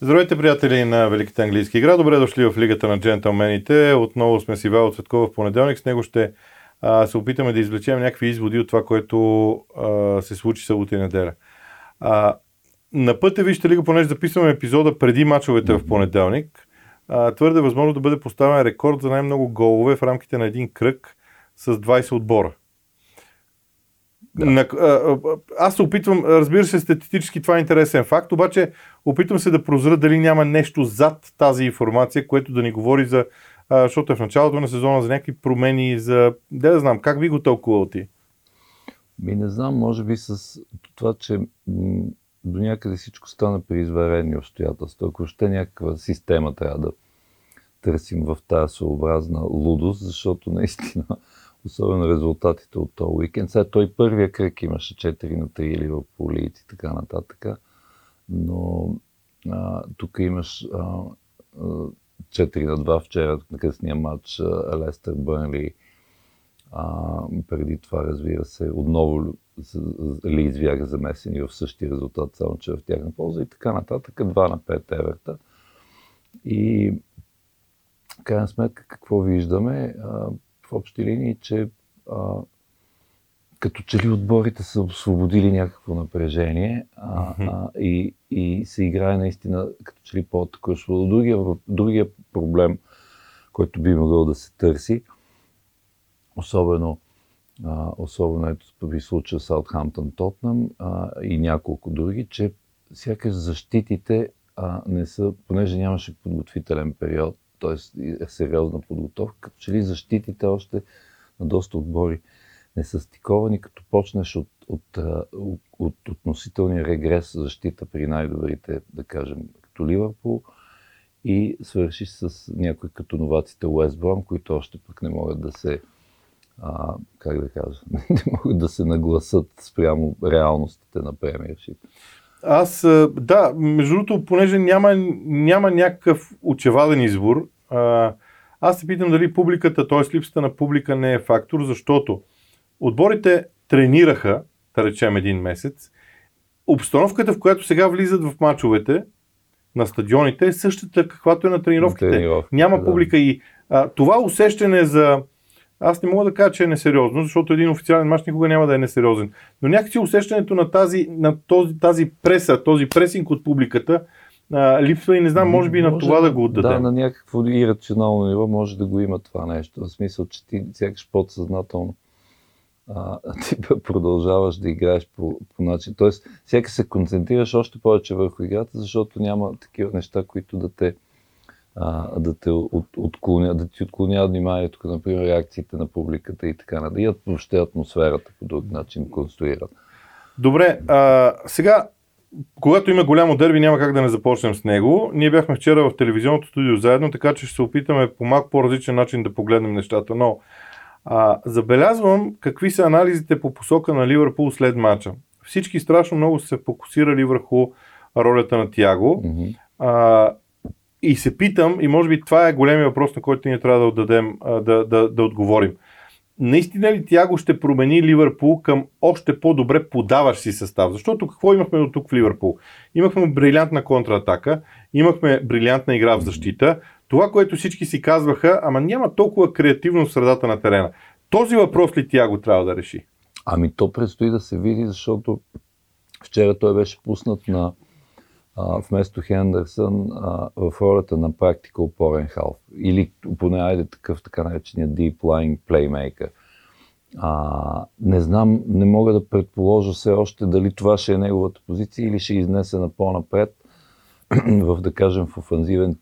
Здравейте, приятели на Великата английска игра. Добре дошли в Лигата на джентълмените. Отново сме си Вал Цветкова в понеделник. С него ще а, се опитаме да извлечем някакви изводи от това, което а, се случи събота и неделя. А, на път е Вижте Лига, понеже записваме епизода преди мачовете в понеделник. А, твърде възможно да бъде поставен рекорд за най-много голове в рамките на един кръг с 20 отбора. Да. На, а, аз се опитвам, разбира се, статистически това е интересен факт, обаче опитвам се да прозра дали няма нещо зад тази информация, което да ни говори за, а, защото е в началото на сезона за някакви промени, за, да, да знам, как би го тълкувал ти? Ми не знам, може би с това, че до някъде всичко стана при изварени обстоятелства. Ако ще някаква система трябва да търсим в тази своеобразна лудост, защото наистина особено резултатите от този уикенд. Сега той първия кръг имаше 4 на 3 или в полиите и така нататък, но а, тук имаш а, 4 на 2 вчера на късния матч Лестър Бърнли. А, преди това, разбира се, отново Лийз бяха замесени в същия резултат, само че в тяхна полза и така нататък. 2 на 5 Еверта. И в крайна сметка какво виждаме? А, в общи линии, че а, като че ли отборите са освободили някакво напрежение а, а, и, и се играе наистина като че ли по-атакуващо. Другия, другия проблем, който би могъл да се търси, особено, а, особено ето ви случая Саутхамптън Тотнам и няколко други, че сякаш защитите а, не са, понеже нямаше подготвителен период, т.е. е сериозна подготовка, като че ли защитите още на доста отбори не са стиковани, като почнеш от, от, от, от относителния регрес защита при най-добрите, да кажем, като Ливърпул и свършиш с някои като новаците Уестбром, които още пък не могат да се а, как да кажа, не могат да се нагласат спрямо реалностите на премиершип. Аз, да, между другото, понеже няма, няма някакъв очеваден избор, аз се питам дали публиката, т.е. липсата на публика не е фактор, защото отборите тренираха, да речем един месец, обстановката, в която сега влизат в мачовете на стадионите е същата, каквато е на тренировките. Тренировка, Няма публика да. и а, това усещане за аз не мога да кажа, че е несериозно, защото един официален мач никога няма да е несериозен. Но някакси усещането на тази, на този, тази преса, този пресинг от публиката а, липсва и не знам, може би може, на това да го отдадем. Да, на някакво ирационално ниво може да го има това нещо. В смисъл, че ти сякаш подсъзнателно а, ти продължаваш да играеш по, по начин. Тоест, всяка се концентрираш още повече върху играта, защото няма такива неща, които да те а, да, те от, отклоня, да ти отклоняват вниманието, като например реакциите на публиката и така нататък. И въобще атмосферата по друг начин конструират. Добре, а, сега, когато има голямо дерби, няма как да не започнем с него. Ние бяхме вчера в телевизионното студио заедно, така че ще се опитаме по малко по-различен начин да погледнем нещата. Но а, забелязвам какви са анализите по посока на Ливърпул след мача. Всички страшно много са се фокусирали върху ролята на Тяго. Mm-hmm. А, и се питам, и може би това е големия въпрос, на който ние трябва да, отдадем, да, да, да отговорим. Наистина ли Тяго ще промени Ливърпул към още по-добре подаващ си състав? Защото какво имахме до тук в Ливърпул? Имахме брилянтна контратака, имахме брилянтна игра в защита. Това, което всички си казваха, ама няма толкова креативно в средата на терена. Този въпрос ли Тяго трябва да реши? Ами то предстои да се види, защото вчера той беше пуснат на а, вместо Хендерсън а, в ролята на практика опорен халф. Или поне айде такъв така наречения deep lying playmaker. А, не знам, не мога да предположа все още дали това ще е неговата позиция или ще изнесе на по-напред в, да кажем, в офанзивен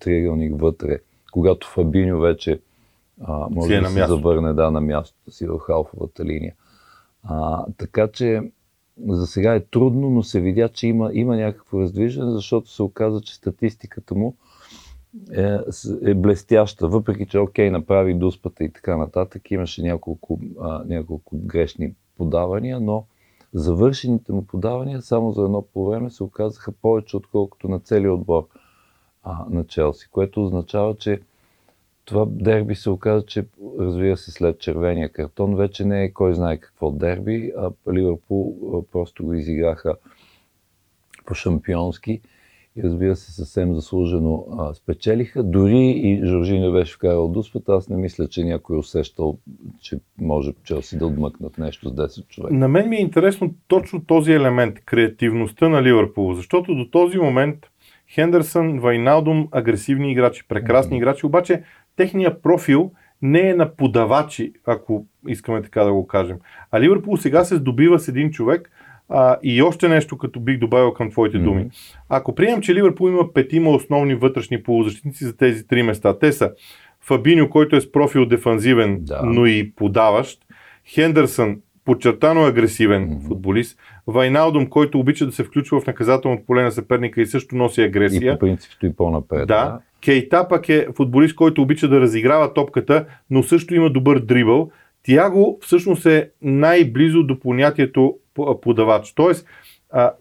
триъгълник вътре, когато Фабиньо вече а, може е да се завърне да, на мястото си в халфовата линия. А, така че за сега е трудно, но се видя, че има, има някакво раздвижване, защото се оказа, че статистиката му е, е блестяща, въпреки че окей, направи дуспата и така нататък, имаше няколко, а, няколко грешни подавания, но завършените му подавания само за едно по време се оказаха повече, отколкото на целия отбор а, на Челси, което означава, че това дерби се оказа, че развива се след червения картон, вече не е кой знае какво дерби, а Ливърпул просто го изиграха по шампионски и разбира се съвсем заслужено а, спечелиха. Дори и Жоржино беше вкарал дуспът, аз не мисля, че някой е усещал, че може Челси да отмъкнат нещо с 10 човека. На мен ми е интересно точно този елемент, креативността на Ливърпул, защото до този момент Хендерсън, Вайналдум, агресивни играчи, прекрасни mm-hmm. играчи, обаче техния профил не е на подавачи, ако искаме така да го кажем. А Ливърпул сега се здобива с един човек, а, и още нещо, като бих добавил към твоите mm-hmm. думи. Ако приемам, че Ливърпул има петима основни вътрешни полузащитници за тези три места, те са Фабиньо, който е с профил дефанзивен, да. но и подаващ, Хендерсън, подчертано агресивен mm-hmm. футболист, Вайналдум, който обича да се включва в наказателното поле на съперника и също носи агресия. И по принцип стои по-напред. Да. Кейта пък е футболист, който обича да разиграва топката, но също има добър дрибъл. Тяго всъщност е най-близо до понятието подавач. Тоест,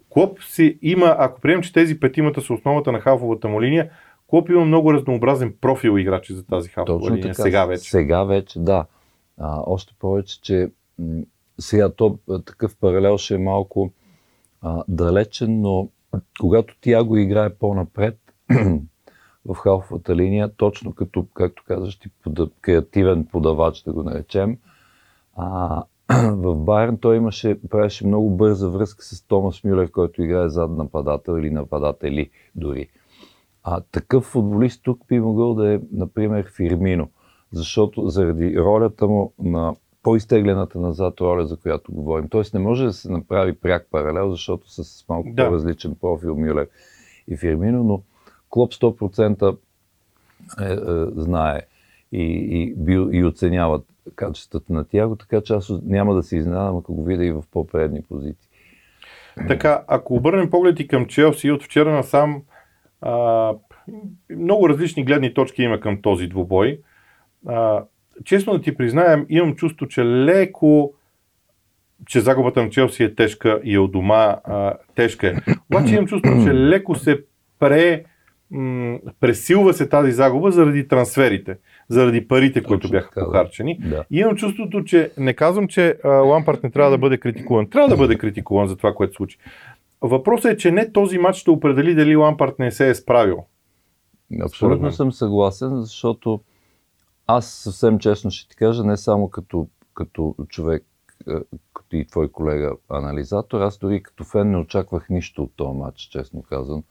Клоп си има, ако приемем, че тези петимата са основата на халфовата му линия, Клоп има много разнообразен профил играчи за тази халфова Точно линия. Така, сега вече. Сега вече, да. А, още повече, че м- сега то, такъв паралел ще е малко а, далечен, но когато Тяго играе по-напред в халфовата линия, точно като, както казваш, ти под, креативен подавач, да го наречем, а, в Байерн той имаше, правеше много бърза връзка с Томас Мюлер, който играе зад нападател или нападатели дори. А такъв футболист тук би могъл да е, например, Фирмино, защото заради ролята му на по-изтеглената назад роля, за която говорим. Тоест не може да се направи пряк паралел, защото с малко да. по-различен профил Мюлер и Фирмино, но Клоп 100% е, е, знае и, и, и оценяват качествата на Тяго, така че аз няма да се изненадам, ако го видя и в по-предни позиции. Така, ако обърнем поглед и към Челси, от вчера насам а, много различни гледни точки има към този двубой. А, честно да ти признаем, имам чувство, че леко че загубата на Челси е тежка и от дома а, тежка е. Обаче имам чувство, че леко се пре, м- пресилва се тази загуба заради трансферите заради парите, които Точно, бяха похарчени. Да. И имам чувството, че не казвам, че а, Лампарт не трябва да бъде критикуван. Трябва да бъде критикуван за това, което случи. Въпросът е, че не този матч ще определи дали Лампарт не се е справил. Абсолютно съм съгласен, защото аз съвсем честно ще ти кажа, не само като, като човек, като и твой колега анализатор, аз дори като фен не очаквах нищо от този матч, честно казвам.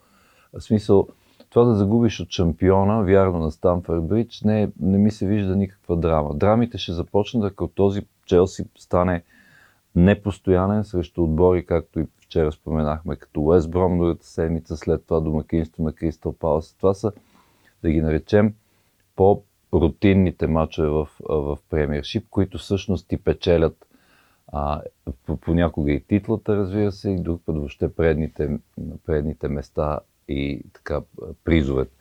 В смисъл, това да загубиш от шампиона, вярно на Станфорд Бридж, не, не ми се вижда никаква драма. Драмите ще започнат, ако този Челси стане непостоянен срещу отбори, както и вчера споменахме, като Уест Бром другата седмица, след това домакинство на Кристал Палас. Това са, да ги наречем, по-рутинните матчове в, в премиершип, които всъщност ти печелят а, понякога и титлата, разбира се, и друг път въобще предните, предните места и така призовете.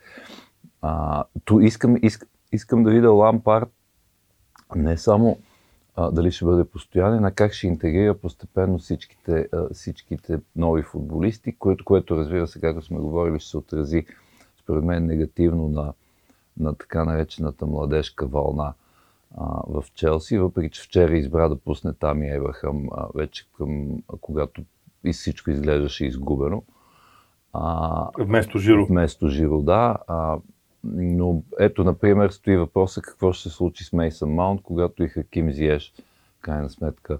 А, то искам, иск, искам да видя Лампард не само а, дали ще бъде постоянен, а как ще интегрира постепенно всичките, а, всичките нови футболисти, което, което разбира се, както сме говорили, ще се отрази според мен негативно на, на така наречената младежка вълна в Челси, въпреки че вчера избра да пусне там и Ебрахам вече към, когато и всичко изглеждаше изгубено. А, вместо Жиро. Вместо Жиро, да. А, но ето, например, стои въпроса какво ще се случи с Мейсън Маунт, когато и Хаким Зиеш, в крайна сметка,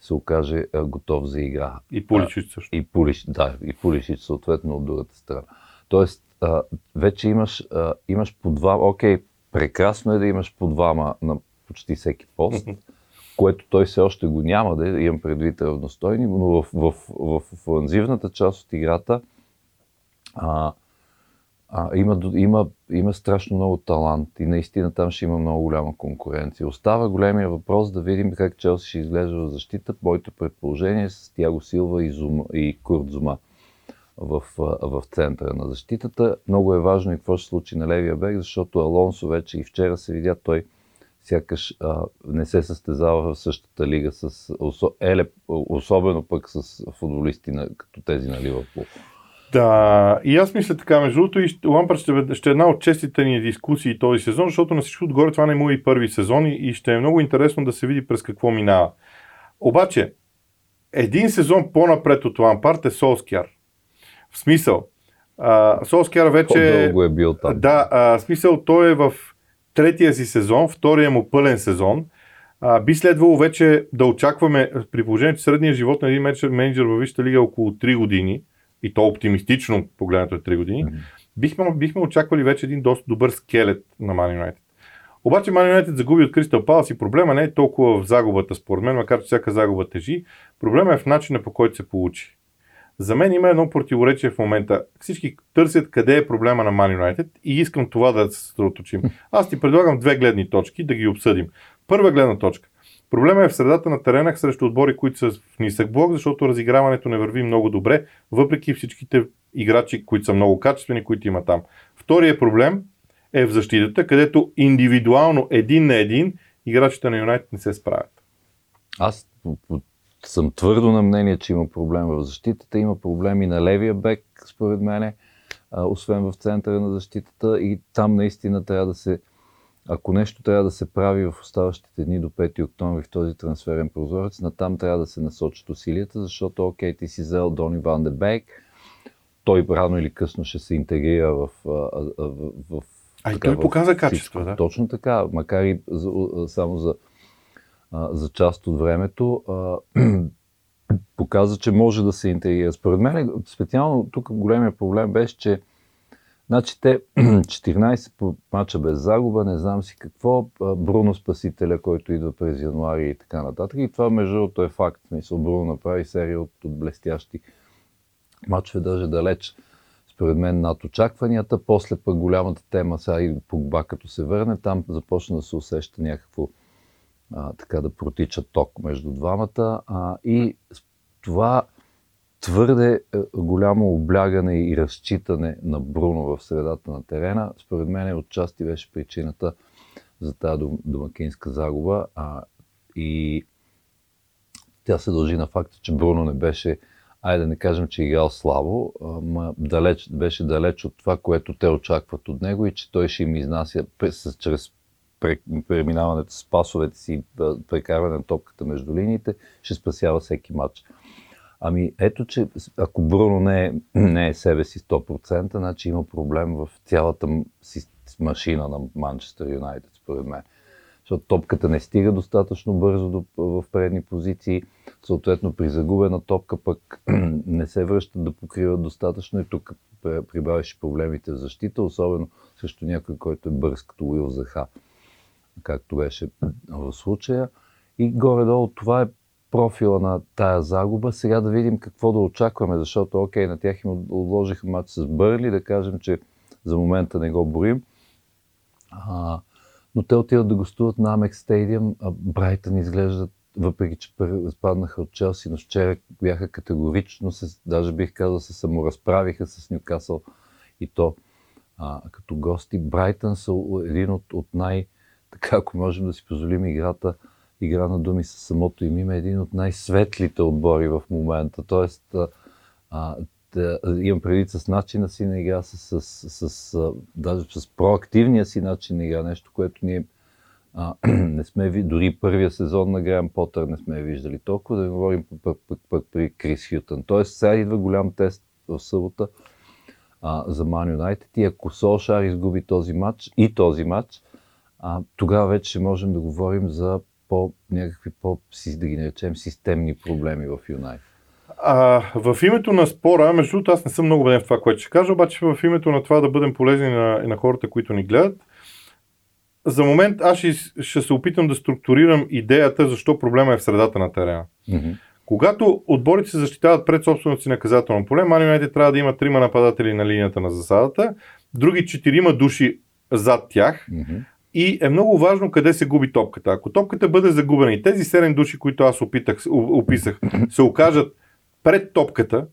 се окаже а, готов за игра. И Пулишич също. И Пулиш, да, и Пулишич съответно от другата страна. Тоест, а, вече имаш, а, имаш по два, окей, прекрасно е да имаш по двама на почти всеки пост, което той все още го няма, да имам предвид равностойни, но в, в, в, в офанзивната част от играта а, а, има, има, има страшно много талант и наистина там ще има много голяма конкуренция. Остава големия въпрос да видим как Челси ще изглежда в защита. Моето предположение е с Тяго Силва и, Зума, и Курт Зума в, в центъра на защитата. Много е важно и какво ще случи на левия бег, защото Алонсо вече и вчера се видя, той сякаш а, не се състезава в същата лига с, еле, особено пък с футболисти на, като тези на Ливърпул. Да, и аз мисля така, между другото, и Лампард ще, ще е една от честите ни дискусии този сезон, защото на всичко отгоре това не му е и първи сезон и ще е много интересно да се види през какво минава. Обаче, един сезон по-напред от Лампард е Солскияр. В смисъл, Солскияр вече... По-дълго е бил там. Да, а, в смисъл, той е в третия си сезон, втория му пълен сезон. А, би следвало вече да очакваме, при положение, че средният живот на един менеджер във Висшата лига е около 3 години, и то оптимистично погледнато е 3 години, mm-hmm. бихме, бихме очаквали вече един доста добър скелет на Man United. Обаче Man United загуби от Кристал Палас и проблема не е толкова в загубата, според мен, макар че всяка загуба тежи. Проблема е в начина по който се получи. За мен има едно противоречие в момента. Всички търсят къде е проблема на Man United и искам това да се съсредоточим. Аз ти предлагам две гледни точки да ги обсъдим. Първа гледна точка. Проблема е в средата на терена срещу отбори, които са в нисък блок, защото разиграването не върви много добре, въпреки всичките играчи, които са много качествени, които има там. Втория проблем е в защитата, където индивидуално един на един играчите на Юнайтед не се справят. Аз съм твърдо на мнение, че има проблем в защитата. Има проблеми на левия бек, според мене, освен в центъра на защитата. И там наистина трябва да се. Ако нещо трябва да се прави в оставащите дни до 5 октомври в този трансферен прозорец, на там трябва да се насочат усилията, защото, окей, ти си взел Дони Ван де Бек, той рано или късно ще се интегрира в, в, в, в а и той показа качество, да. Точно така, макар и за, само за за част от времето, показа, че може да се интегрира. Според мен, специално тук големия проблем беше, че Значи те 14 по мача без загуба, не знам си какво, Бруно Спасителя, който идва през януари и така нататък. И това между другото е факт. Мисъл, Бруно направи серия от, от блестящи мачове, даже далеч според мен над очакванията. После пък голямата тема, сега и Погба като се върне, там започна да се усеща някакво а, така да протича ток между двамата. А, и това твърде е, голямо облягане и разчитане на Бруно в средата на терена, според мен отчасти беше причината за тази домакинска загуба. А, и тя се дължи на факта, че Бруно не беше, айде да не кажем, че играл слабо, ма далеч, беше далеч от това, което те очакват от него и че той ще им изнася чрез преминаването с пасовете си, прекарване на топката между линиите, ще спасява всеки матч. Ами ето, че ако Бруно не е, не е себе си 100%, значи има проблем в цялата машина на Манчестър Юнайтед, според мен. Защото топката не стига достатъчно бързо до, в предни позиции, съответно при загубена топка пък не се връщат да покриват достатъчно и тук прибавяше проблемите в защита, особено срещу някой, който е бърз като Уил Заха както беше в случая. И горе-долу това е профила на тая загуба. Сега да видим какво да очакваме, защото, окей, на тях им отложиха матч с Бърли, да кажем, че за момента не го борим. А, но те отиват да гостуват на Амек Стадиум. Брайтън изглеждат, въпреки че спаднаха от Челси, но вчера бяха категорично, се, даже бих казал, се саморазправиха с Нюкасъл и то а, като гости. Брайтън са един от, от най- така ако можем да си позволим играта, игра на думи с самото им име, е един от най-светлите отбори в момента. Тоест, а, да, имам предвид с начина си на игра, с, с, с, даже с проактивния си начин на игра, нещо, което ние а, не сме ви, дори първия сезон на Грам Потър не сме виждали толкова, да говорим пък, при Крис Хютън. Тоест сега идва голям тест в събота а, за Ман Юнайтед и ако Солшар изгуби този матч и този матч, а, тогава вече можем да говорим за по, някакви по, да ги наречем, системни проблеми в Юнайтед. А, в името на спора, между другото аз не съм много убеден в това, което ще кажа, обаче в името на това да бъдем полезни на, на хората, които ни гледат, за момент аз ще, ще се опитам да структурирам идеята защо проблема е в средата на терена. Mm-hmm. Когато отборите се защитават пред собственото си наказателно поле, Мани трябва да има трима нападатели на линията на засадата, други четирима души зад тях, mm-hmm. И е много важно къде се губи топката. Ако топката бъде загубена и тези 7 души, които аз опитах, описах, се окажат пред топката,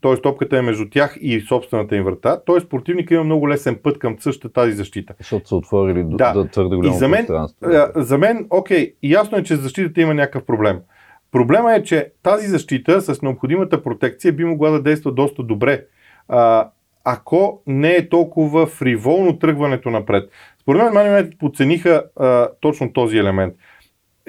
т.е. топката е между тях и собствената им врата, т.е. противника има много лесен път към същата тази защита. Защото са отворили да. да твърде голямо и за мен. За мен, окей, ясно е, че защитата има някакъв проблем. Проблема е, че тази защита с необходимата протекция би могла да действа доста добре а, ако не е толкова фриволно тръгването напред. Според мен Ман подцениха а, точно този елемент.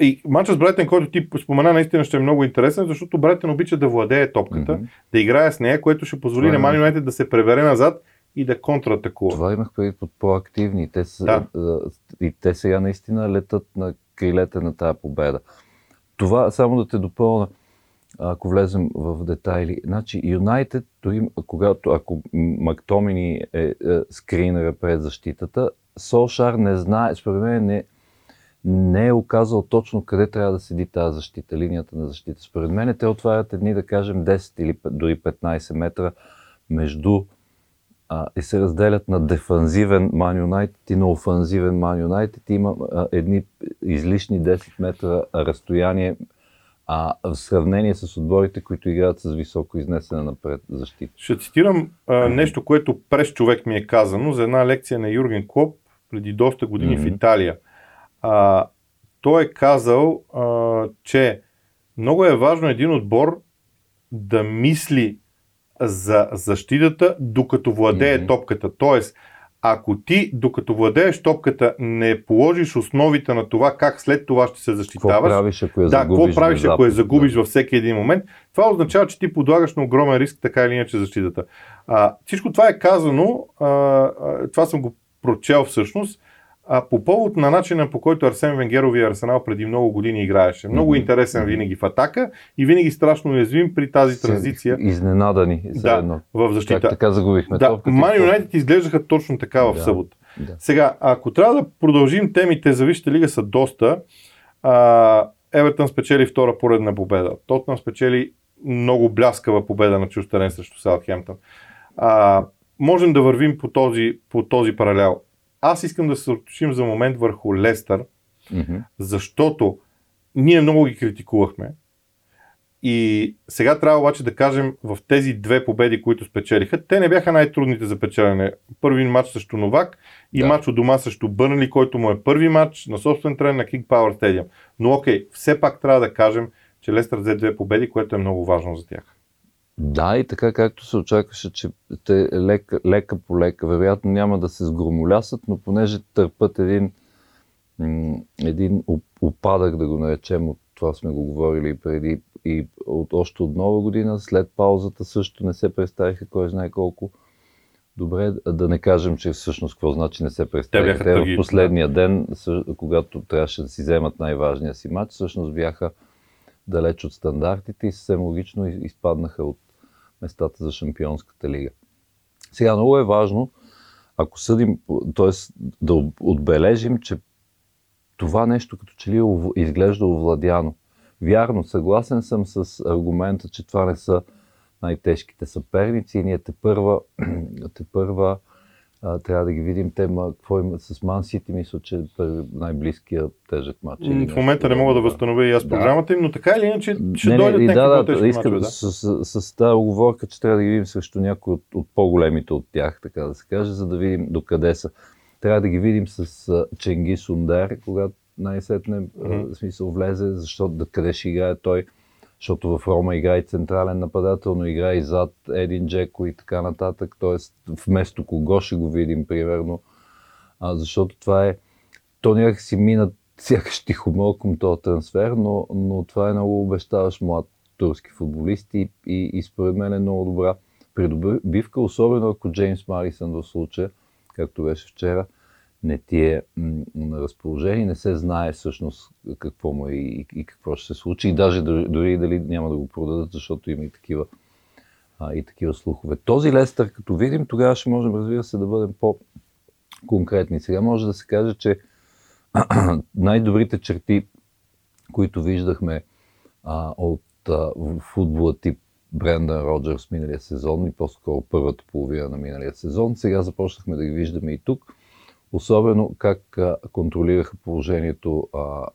И матча с Брайтън, който ти спомена, наистина ще е много интересен, защото Брайтън обича да владее топката, mm-hmm. да играе с нея, което ще позволи на Ман Юнайтед да се превере назад и да контратакува. Това имах преди под по-активни. Те са, да. И те сега наистина летат на крилете на тази победа. Това, само да те допълна, ако влезем в детайли. Значи, Юнайтед, когато, ако Мактомини е, е скринера пред защитата, Солшар не знае, според мен не, не е оказал точно къде трябва да седи тази защита, линията на защита. Според мен те отварят едни, да кажем, 10 или дори 15 метра между а, и се разделят на дефанзивен Man United и на офанзивен Man United. Има а, едни излишни 10 метра разстояние а, в сравнение с отборите, които играят с високо изнесена напред защита. Ще цитирам а, нещо, което през човек ми е казано за една лекция на Юрген Клоп преди доста години mm-hmm. в Италия. А, той е казал, а, че много е важно един отбор да мисли за защитата, докато владее mm-hmm. топката. Тоест, ако ти, докато владееш топката, не положиш основите на това как след това ще се защитаваш, какво правиш, ако я да, загубиш, какво правиш, ако я загубиш да. във всеки един момент, това означава, че ти подлагаш на огромен риск така или иначе защитата. А, всичко това е казано, а, а, това съм го прочел всъщност, а, по повод на начина по който Арсен Венгерови Арсенал преди много години играеше. Много mm-hmm. интересен винаги в атака и винаги страшно уязвим при тази транзиция. Изненадани. Да, в защита. Как така загубихме да, Ман Юнайтед изглеждаха точно така в да, събота. Да. Сега, ако трябва да продължим темите за Висшата лига са доста, а, Евертън спечели втора поредна победа. Тотнам спечели много бляскава победа на чужд срещу Саутхемптън. А, можем да вървим по този, по този паралел. Аз искам да се съсредоточим за момент върху Лестър, mm-hmm. защото ние много ги критикувахме. И сега трябва обаче да кажем в тези две победи, които спечелиха, те не бяха най-трудните за печелене. Първи матч срещу Новак и да. матч от дома срещу Бърнли, който му е първи матч на собствен трен на King Power Stadium. Но окей, все пак трябва да кажем, че Лестър взе две победи, което е много важно за тях. Да, и така както се очакваше, че те лека, лека по лека, вероятно няма да се сгромолясат, но понеже търпат един, един опадък, да го наречем, от това сме го говорили и преди, и от, още от нова година, след паузата също не се представиха кой знае колко добре, да не кажем, че всъщност какво значи не се представиха. Те, Те в последния ден, когато трябваше да си вземат най-важния си матч, всъщност бяха далеч от стандартите и съвсем логично изпаднаха от местата за Шампионската лига. Сега много е важно, ако съдим, т.е. да отбележим, че това нещо като че ли изглежда овладяно. Вярно, съгласен съм с аргумента, че това не са най-тежките съперници и ние те първа, те първа а, трябва да ги видим. Те, ма, какво има с Ман Сити, мисля, че е най-близкия тежък матч. В момента не мога да възстановя и аз да. програмата им, но така или иначе ще не, дойдат не, да, да, иска, мачове, да. С, с, с тази оговорка, че трябва да ги видим срещу някои от, от по-големите от тях, така да се каже, за да видим докъде са. Трябва да ги видим с Ченги Сундер, когато най-сетне mm-hmm. смисъл влезе, защото да къде ще играе той защото в Рома игра и централен нападател, но игра и зад Един Джеко и така нататък. Тоест, вместо кого ще го видим, примерно. А, защото това е... То някак си минат сякаш тихомълком този трансфер, но, но това е много обещаващ млад турски футболист и, и, и според мен е много добра придобивка, особено ако Джеймс Марисън в случая, както беше вчера, не ти е на разположение, не се знае всъщност какво му е и, и какво ще се случи. И даже дори, дали няма да го продадат, защото има и такива, а, и такива слухове. Този Лестър, като видим, тогава ще можем, разбира се, да бъдем по-конкретни. Сега може да се каже, че най-добрите черти, които виждахме а, от а, футбола тип Брендан Роджерс миналия сезон и по-скоро първата половина на миналия сезон, сега започнахме да ги виждаме и тук Особено как контролираха положението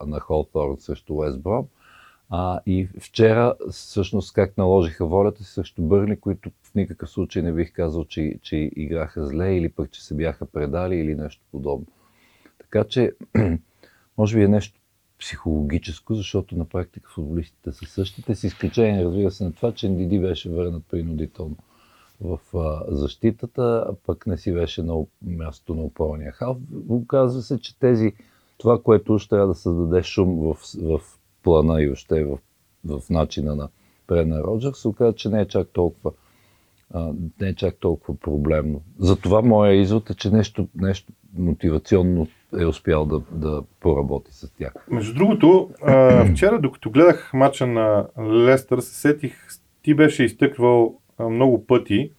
на Холторн срещу Уестбром. А, и вчера всъщност как наложиха волята си срещу Бърли, които в никакъв случай не бих казал, че, че играха зле или пък, че се бяха предали или нещо подобно. Така че, може би е нещо психологическо, защото на практика футболистите са същите, с изключение, разбира се, на това, че Диди беше върнат принудително в а, защитата, а пък не си беше на мястото на опорния халф. Оказва се, че тези, това, което още трябва да създаде шум в, в плана и още в, в начина на Прена Роджер, се оказа, че не е чак толкова а, не е чак толкова проблемно. Затова моя извод е, че нещо, нещо мотивационно е успял да, да поработи с тях. Между другото, а, вчера, докато гледах матча на Лестър, се сетих, ти беше изтъквал много пъти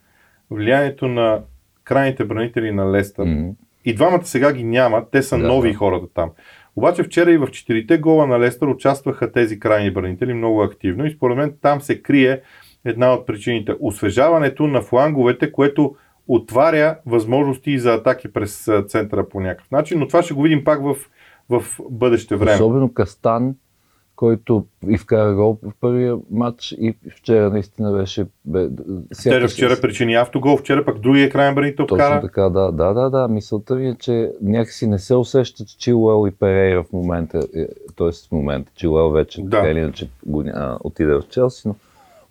влиянието на крайните бранители на Лестър. Mm-hmm. И двамата сега ги няма, те са да, нови да. хората там. Обаче вчера и в четирите гола на Лестър участваха тези крайни бранители много активно и според мен там се крие една от причините. Освежаването на фланговете, което отваря възможности за атаки през центъра по някакъв начин, но това ще го видим пак в, в бъдеще време. Особено Кастан, който и вкара гол в първия матч и вчера наистина беше... Бе, вчера, вчера причини автогол, вчера пък другия крайен бранител Точно вкара. така, да, да, да, да. Мисълта ми е, че някакси не се усеща, че Чилуел и Перейра в момента, т.е. в момента Чилуел вече да. така или иначе отиде в Челси, но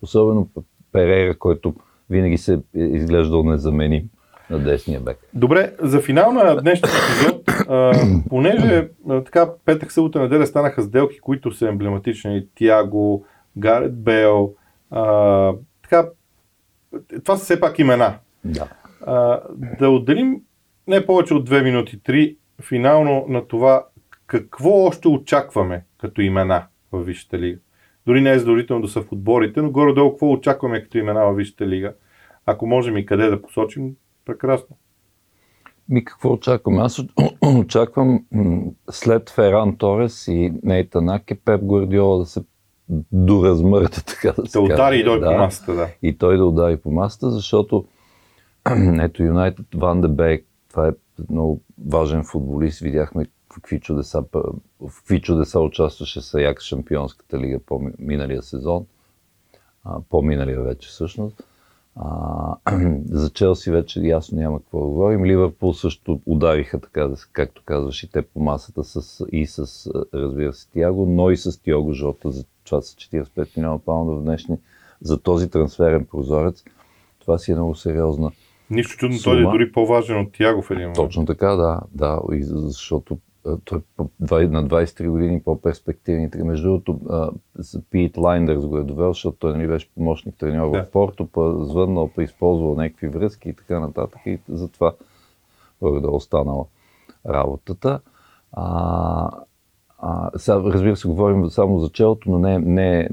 особено Перейра, който винаги се е изглеждал незаменим на десния бек. Добре, за финал на днешния епизод, а, понеже а, така петък, събота, неделя станаха сделки, които са емблематични. Тиаго, Гарет Бейл, а, така, това са все пак имена. Да. А, да отделим не повече от две минути, три, финално на това какво още очакваме като имена в Висшата лига. Дори не е задължително да са в отборите, но горе-долу какво очакваме като имена в Висшата лига. Ако можем и къде да посочим, прекрасно. Ми какво очаквам? Аз очаквам след Феран Торес и Нейта Наке Пеп Гвардиола да се доразмърта, така да се Да удари и дой да, по масата, да. И той да удари по масата, защото ето Юнайтед, Ван де Бейк, това е много важен футболист. Видяхме какви чудеса, в какви чудеса участваше Саяк в Шампионската лига по миналия сезон, по-миналия вече всъщност. А, за Челси вече ясно няма какво да говорим. Ливърпул също удариха, така, както казваш, и те по масата с, и с, разбира се, Тиаго, но и с Тиого Жота. За, това са 45 милиона паунда в днешни за този трансферен прозорец. Това си е много сериозна Нищо чудно, той е дори по-важен от Тиаго в един момент. Точно така, да. да защото той на 23 години по-перспективни. Между другото, Пит Лайндърс го е довел, защото той нали, беше помощник треньор да. в Порто, па звъннал, па използвал някакви връзки и така нататък. И затова да останала работата. А, а, сега, разбира се, говорим само за челото, но не, не,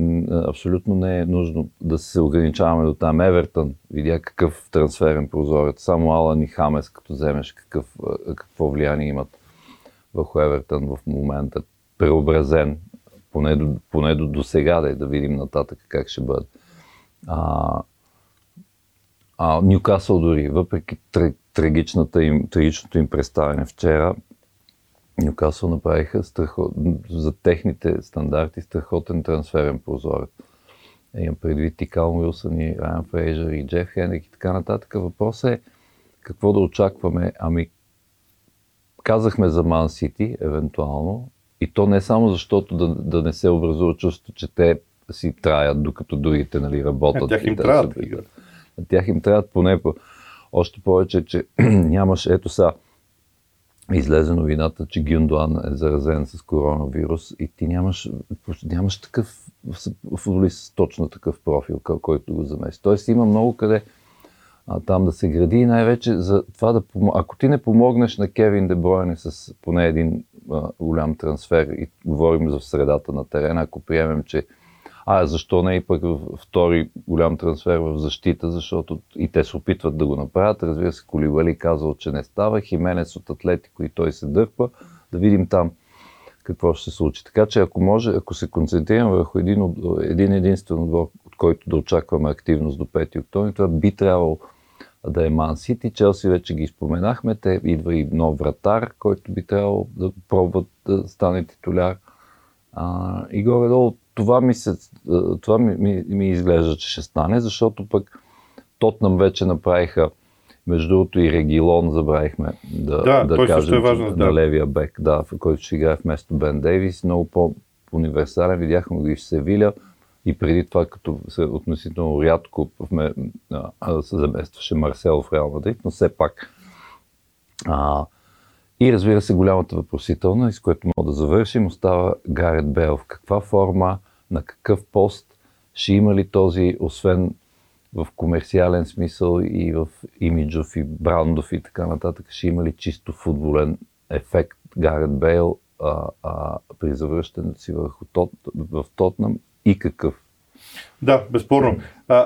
абсолютно не е нужно да се ограничаваме до там. Евертън видя какъв трансферен прозорец. Само Алан и Хамес, като вземеш какъв, какво влияние имат върху Евертън в момента. Преобразен, поне до, поне до, до сега, да, да видим нататък как ще бъде. А, а Ньюкасъл дори, въпреки трагичната им, трагичното им представяне вчера, Ньюкасъл направиха страхот, за техните стандарти страхотен трансферен прозорец. Имам предвид и Кал Уилсън, и Райан Фрейжер, и Джеф Хенрик и така нататък. Въпросът е какво да очакваме. Ами, казахме за Ман Сити, евентуално, и то не само защото да, да не се образува чувство, че те си траят, докато другите нали, работят. На тях им трябва да На тях им трябват поне по... Още повече, че нямаш, ето са, излезе новината, че Гюндуан е заразен с коронавирус и ти нямаш, нямаш такъв футболист с точно такъв профил, който го замести. Тоест има много къде а, там да се гради и най-вече за това да Ако ти не помогнеш на Кевин Дебройне с поне един а, голям трансфер и говорим за средата на терена, ако приемем, че а защо не и пък втори голям трансфер в защита, защото и те се опитват да го направят. Разбира се, Колибали казал, че не става. Хименес от Атлетико и той се дърпа. Да видим там какво ще се случи. Така че ако може, ако се концентрираме върху един, един единствен отбор, от който да очакваме активност до 5 октомври, това би трябвало да е Ман Сити. Челси вече ги споменахме. Те идва и нов вратар, който би трябвало да пробват да стане титуляр. А, и горе-долу това ми, се, това ми, ми, ми изглежда, че ще стане, защото пък Тотнам вече направиха между другото и Регилон забравихме да, да, да кажем е важно, на да. левия бек, да, в който ще играе вместо Бен Дейвис. Много по-универсален. Видяхме го и в Севиля. И преди това, като се относително рядко се заместваше Марсел в Реал Мадрид, но все пак. А, и разбира се, голямата въпросителна, с което мога да завършим, остава Гарет Бел. В каква форма, на какъв пост ще има ли този, освен в комерциален смисъл и в имиджов и брандов и така нататък, ще има ли чисто футболен ефект Гарет Бейл а, а, при завръщането си върху тот, в Тотнам и какъв? Да, безспорно.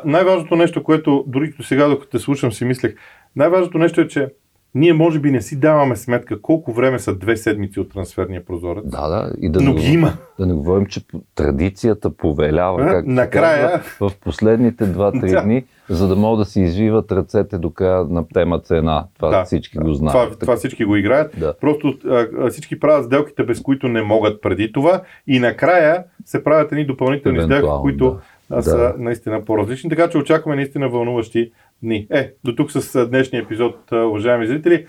Най-важното нещо, което дори сега, докато те слушам, си мислех, най-важното нещо е, че ние може би не си даваме сметка колко време са две седмици от трансферния прозорец. Да, да. И да но ги има. Да не говорим, че традицията повелява, как Накрая... Казва, в последните 2-3 да. дни, за да могат да си извиват ръцете до края на тема цена. Това да, всички го знаят. Това, това всички го играят. Да. Просто а, всички правят сделките, без които не могат преди това. И накрая се правят едни допълнителни сделки, които да. са да. наистина по-различни. Така че очакваме наистина вълнуващи дни. Е, до тук с днешния епизод, уважаеми зрители.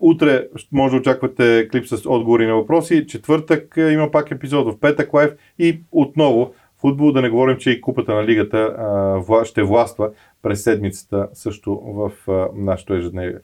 Утре може да очаквате клип с отговори на въпроси. Четвъртък има пак епизод в петък лайв и отново футбол, да не говорим, че и купата на лигата ще властва през седмицата също в а, нашото ежедневие.